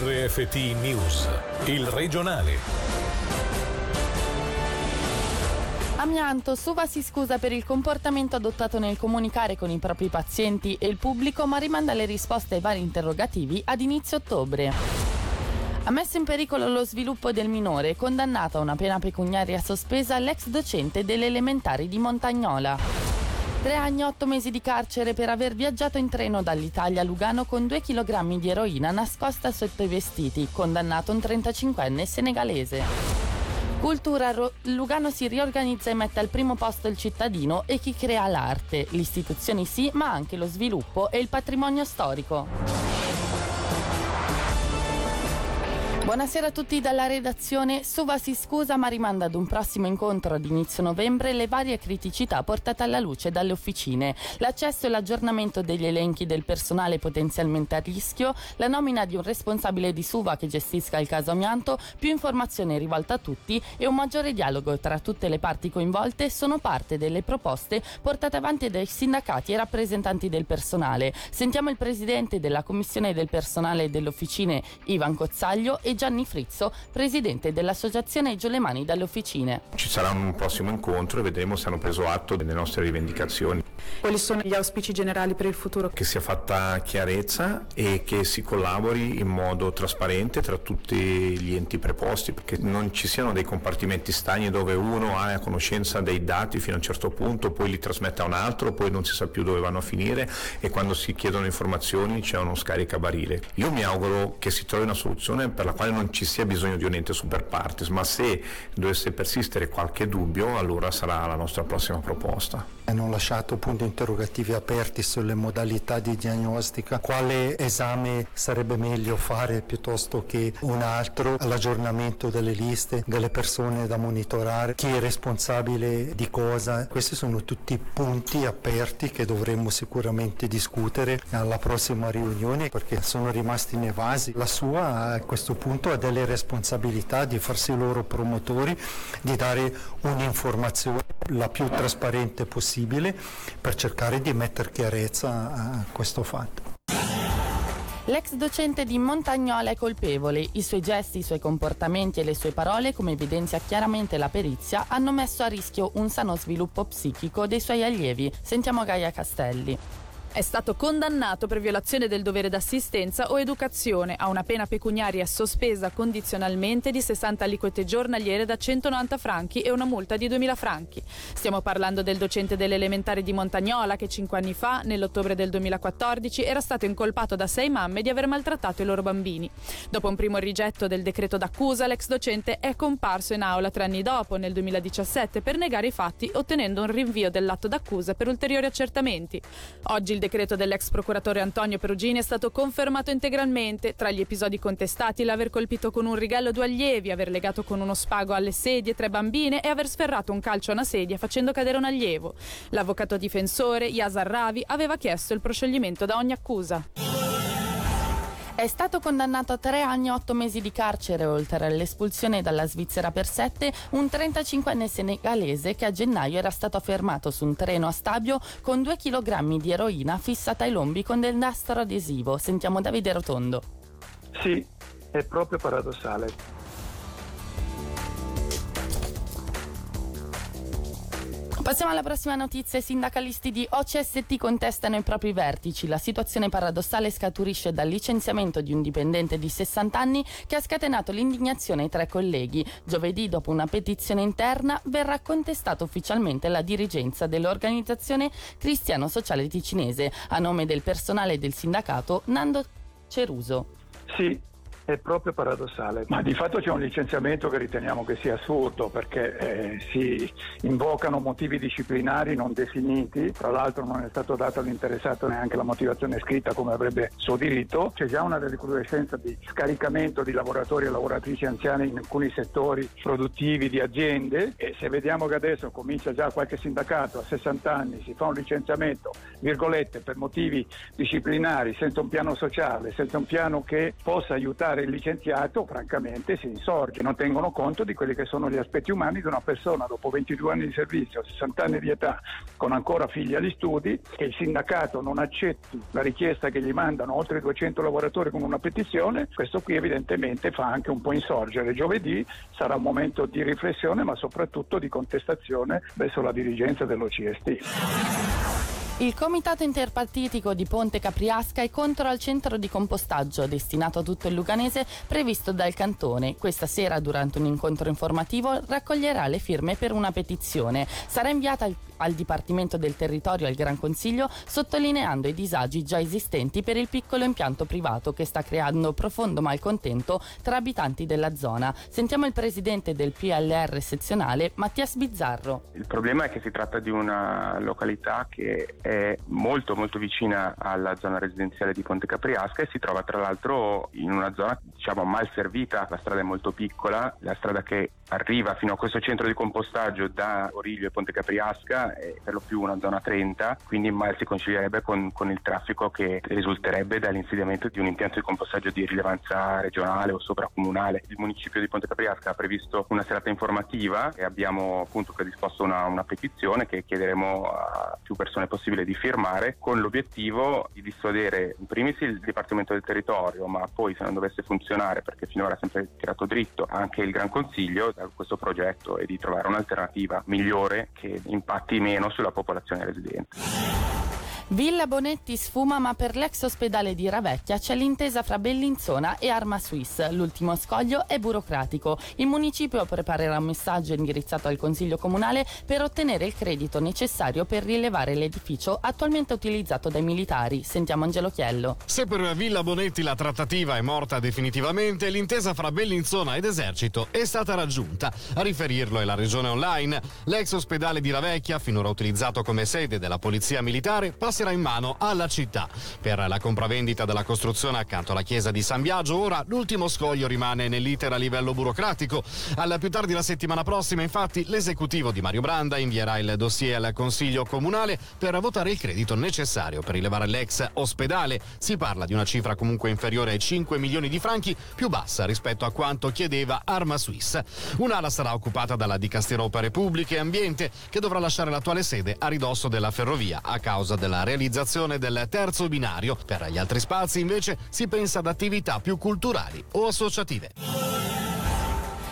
RFT News, il regionale. Amianto, Suva si scusa per il comportamento adottato nel comunicare con i propri pazienti e il pubblico, ma rimanda le risposte ai vari interrogativi ad inizio ottobre. Ha messo in pericolo lo sviluppo del minore, condannato a una pena pecuniaria sospesa l'ex docente delle elementari di Montagnola. Tre anni e otto mesi di carcere per aver viaggiato in treno dall'Italia a Lugano con due chilogrammi di eroina nascosta sotto i vestiti, condannato un 35enne senegalese. Cultura, Lugano si riorganizza e mette al primo posto il cittadino e chi crea l'arte. Le istituzioni sì, ma anche lo sviluppo e il patrimonio storico. Buonasera a tutti dalla redazione. Suva si scusa ma rimanda ad un prossimo incontro ad inizio novembre le varie criticità portate alla luce dalle officine, l'accesso e l'aggiornamento degli elenchi del personale potenzialmente a rischio, la nomina di un responsabile di Suva che gestisca il caso amianto, più informazione rivolta a tutti e un maggiore dialogo tra tutte le parti coinvolte sono parte delle proposte portate avanti dai sindacati e rappresentanti del personale. Sentiamo il presidente della commissione del personale delle officine Ivan Cozzaglio e Gianni Frizzo, presidente dell'associazione Gio le mani dalle officine. Ci sarà un prossimo incontro e vedremo se hanno preso atto delle nostre rivendicazioni. Quali sono gli auspici generali per il futuro? Che sia fatta chiarezza e che si collabori in modo trasparente tra tutti gli enti preposti, perché non ci siano dei compartimenti stagni dove uno ha a conoscenza dei dati fino a un certo punto, poi li trasmette a un altro, poi non si sa più dove vanno a finire e quando si chiedono informazioni c'è uno scaricabarile. Io mi auguro che si trovi una soluzione per la quale non ci sia bisogno di un ente super partis, ma se dovesse persistere qualche dubbio, allora sarà la nostra prossima proposta. Hanno lasciato punti interrogativi aperti sulle modalità di diagnostica, quale esame sarebbe meglio fare piuttosto che un altro, l'aggiornamento delle liste, delle persone da monitorare, chi è responsabile di cosa. Questi sono tutti punti aperti che dovremmo sicuramente discutere alla prossima riunione perché sono rimasti nevasi. La sua a questo punto ha delle responsabilità di farsi loro promotori, di dare un'informazione la più trasparente possibile per cercare di mettere chiarezza a questo fatto. L'ex docente di Montagnola è colpevole. I suoi gesti, i suoi comportamenti e le sue parole, come evidenzia chiaramente la perizia, hanno messo a rischio un sano sviluppo psichico dei suoi allievi. Sentiamo Gaia Castelli. È stato condannato per violazione del dovere d'assistenza o educazione a una pena pecuniaria sospesa condizionalmente di 60 aliquote giornaliere da 190 franchi e una multa di 2000 franchi. Stiamo parlando del docente delle elementari di Montagnola che cinque anni fa, nell'ottobre del 2014, era stato incolpato da sei mamme di aver maltrattato i loro bambini. Dopo un primo rigetto del decreto d'accusa, l'ex docente è comparso in aula tre anni dopo, nel 2017, per negare i fatti, ottenendo un rinvio dell'atto d'accusa per ulteriori accertamenti. Oggi il decreto dell'ex procuratore Antonio Perugini è stato confermato integralmente. Tra gli episodi contestati l'aver colpito con un righello due allievi, aver legato con uno spago alle sedie tre bambine e aver sferrato un calcio a una sedia facendo cadere un allievo. L'avvocato difensore, Yasar Ravi, aveva chiesto il proscioglimento da ogni accusa. È stato condannato a tre anni e otto mesi di carcere, oltre all'espulsione dalla Svizzera per sette, un 35enne senegalese che a gennaio era stato fermato su un treno a Stabio con due chilogrammi di eroina fissata ai lombi con del nastro adesivo. Sentiamo Davide Rotondo. Sì, è proprio paradossale. Passiamo alla prossima notizia. I sindacalisti di OCST contestano i propri vertici. La situazione paradossale scaturisce dal licenziamento di un dipendente di 60 anni che ha scatenato l'indignazione tra i colleghi. Giovedì, dopo una petizione interna, verrà contestata ufficialmente la dirigenza dell'organizzazione cristiano-sociale ticinese a nome del personale del sindacato Nando Ceruso. Sì, è proprio paradossale. Ma di fatto c'è un licenziamento che riteniamo che sia assurdo perché eh, si invocano motivi disciplinari non definiti, tra l'altro non è stato dato all'interessato neanche la motivazione scritta come avrebbe suo diritto, c'è già una recrudescenza di scaricamento di lavoratori e lavoratrici anziani in alcuni settori produttivi di aziende e se vediamo che adesso comincia già qualche sindacato a 60 anni, si fa un licenziamento, virgolette, per motivi disciplinari, senza un piano sociale, senza un piano che possa aiutare fare il licenziato francamente si insorge, non tengono conto di quelli che sono gli aspetti umani di una persona dopo 22 anni di servizio, 60 anni di età, con ancora figli agli studi, che il sindacato non accetti la richiesta che gli mandano oltre 200 lavoratori con una petizione, questo qui evidentemente fa anche un po' insorgere. Giovedì sarà un momento di riflessione ma soprattutto di contestazione verso la dirigenza dell'OCST. Il comitato interpartitico di Ponte Capriasca è contro al centro di compostaggio destinato a tutto il Luganese previsto dal cantone. Questa sera, durante un incontro informativo, raccoglierà le firme per una petizione. Sarà inviata al, al Dipartimento del Territorio e al Gran Consiglio sottolineando i disagi già esistenti per il piccolo impianto privato che sta creando profondo malcontento tra abitanti della zona. Sentiamo il presidente del PLR sezionale, Mattias Bizzarro. Il problema è che si tratta di una località che è molto molto vicina alla zona residenziale di Ponte Capriasca e si trova tra l'altro in una zona diciamo mal servita, la strada è molto piccola, la strada che arriva fino a questo centro di compostaggio da Origlio e Ponte Capriasca è per lo più una zona 30, quindi mal si concilierebbe con, con il traffico che risulterebbe dall'insediamento di un impianto di compostaggio di rilevanza regionale o sovracomunale. Il municipio di Ponte Capriasca ha previsto una serata informativa e abbiamo appunto predisposto una, una petizione che chiederemo a più persone possibile di firmare con l'obiettivo di dissuadere in primis il Dipartimento del Territorio, ma poi se non dovesse funzionare perché finora ha sempre tirato dritto anche il Gran Consiglio da questo progetto e di trovare un'alternativa migliore che impatti meno sulla popolazione residente. Villa Bonetti sfuma ma per l'ex ospedale di Ravecchia c'è l'intesa fra Bellinzona e Arma Suisse. L'ultimo scoglio è burocratico. Il municipio preparerà un messaggio indirizzato al Consiglio Comunale per ottenere il credito necessario per rilevare l'edificio attualmente utilizzato dai militari. Sentiamo Angelo Chiello. Se per Villa Bonetti la trattativa è morta definitivamente, l'intesa fra Bellinzona ed Esercito è stata raggiunta. A riferirlo è la regione online. L'ex ospedale di Ravecchia, finora utilizzato come sede della polizia militare, passa passerà in mano alla città. Per la compravendita della costruzione accanto alla chiesa di San Biagio, ora l'ultimo scoglio rimane nell'iter a livello burocratico. Al più tardi la settimana prossima, infatti, l'esecutivo di Mario Branda invierà il dossier al Consiglio Comunale per votare il credito necessario per rilevare l'ex ospedale. Si parla di una cifra comunque inferiore ai 5 milioni di franchi, più bassa rispetto a quanto chiedeva Arma Suisse. Un'ala sarà occupata dalla Dicastero per Repubblica e Ambiente, che dovrà lasciare l'attuale sede a ridosso della ferrovia a causa della realizzazione del terzo binario. Per gli altri spazi invece si pensa ad attività più culturali o associative.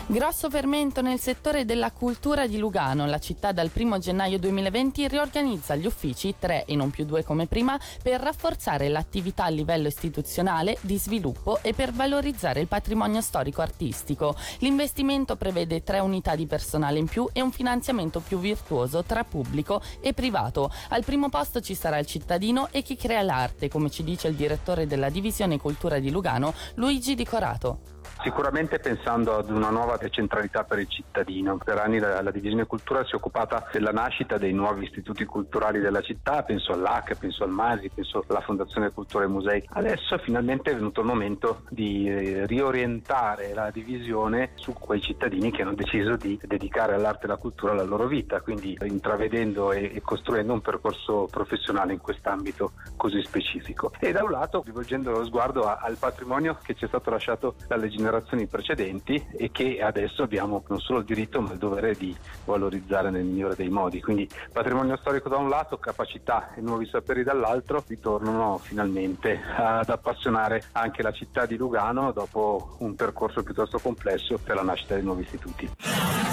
Grosso fermento nel settore della cultura di Lugano. La città dal 1 gennaio 2020 riorganizza gli uffici, tre e non più due come prima, per rafforzare l'attività a livello istituzionale, di sviluppo e per valorizzare il patrimonio storico-artistico. L'investimento prevede tre unità di personale in più e un finanziamento più virtuoso tra pubblico e privato. Al primo posto ci sarà il cittadino e chi crea l'arte, come ci dice il direttore della divisione cultura di Lugano, Luigi Di Corato. Sicuramente pensando ad una nuova decentralità per il cittadino. Per anni la, la, divisione cultura si è occupata della nascita dei nuovi istituti culturali della città, penso all'AC, penso al MASI, penso alla Fondazione Cultura e Musei. Adesso finalmente è venuto il momento di eh, riorientare la divisione su quei cittadini che hanno deciso di dedicare all'arte e alla cultura la loro vita, quindi intravedendo e, e costruendo un percorso professionale in quest'ambito così specifico. E da un lato rivolgendo lo sguardo a, al patrimonio che ci è stato lasciato dalle generazioni precedenti e che adesso abbiamo non solo il diritto ma il dovere di valorizzare nel migliore dei modi. Quindi patrimonio storico da un lato, capacità e nuovi saperi dall'altro ritornano finalmente ad appassionare anche la città di Lugano dopo un percorso piuttosto complesso per la nascita dei nuovi istituti.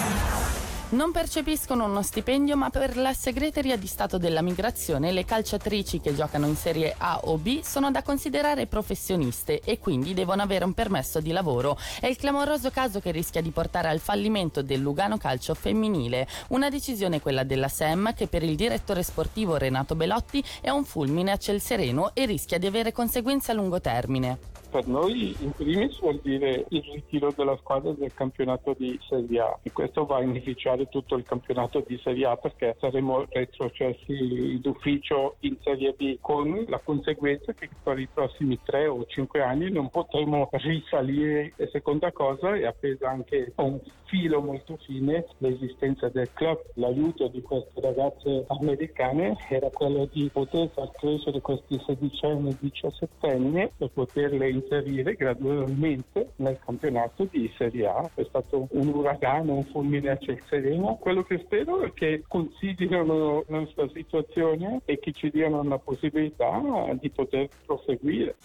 Non percepiscono uno stipendio, ma per la segreteria di Stato della Migrazione le calciatrici che giocano in Serie A o B sono da considerare professioniste e quindi devono avere un permesso di lavoro. È il clamoroso caso che rischia di portare al fallimento del Lugano Calcio femminile. Una decisione quella della SEM che per il direttore sportivo Renato Belotti è un fulmine a ciel sereno e rischia di avere conseguenze a lungo termine per noi in primis vuol dire il ritiro della squadra del campionato di Serie A. E questo va a inficiare tutto il campionato di Serie A perché saremo retrocessi d'ufficio in Serie B con la conseguenza che per i prossimi tre o cinque anni non potremo risalire e seconda cosa è appesa anche un filo molto fine l'esistenza del club. L'aiuto di queste ragazze americane era quello di poter far crescere questi sedicenni e diciassettenni per poterle inserire gradualmente nel campionato di Serie A. È stato un uragano, un fulmine a ciel sereno. Quello che spero è che considerino la nostra situazione e che ci diano una possibilità di poter proseguire.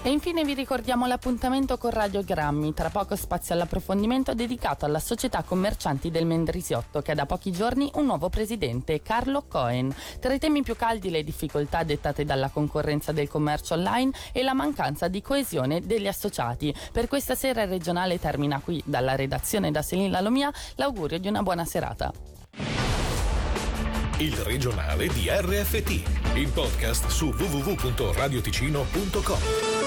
E infine vi ricordiamo l'appuntamento con Radiogrammi, tra poco spazio all'approfondimento dedicato alla società commercianti del Mendrisiotto che ha da pochi giorni un nuovo presidente, Carlo Cohen. Tra i temi più caldi le difficoltà dettate dalla concorrenza del commercio online e la mancanza di coesione degli associati. Per questa sera il regionale termina qui. Dalla redazione da Selin Lalomia l'augurio di una buona serata. Il regionale di RFT, il podcast su www.radioticino.com.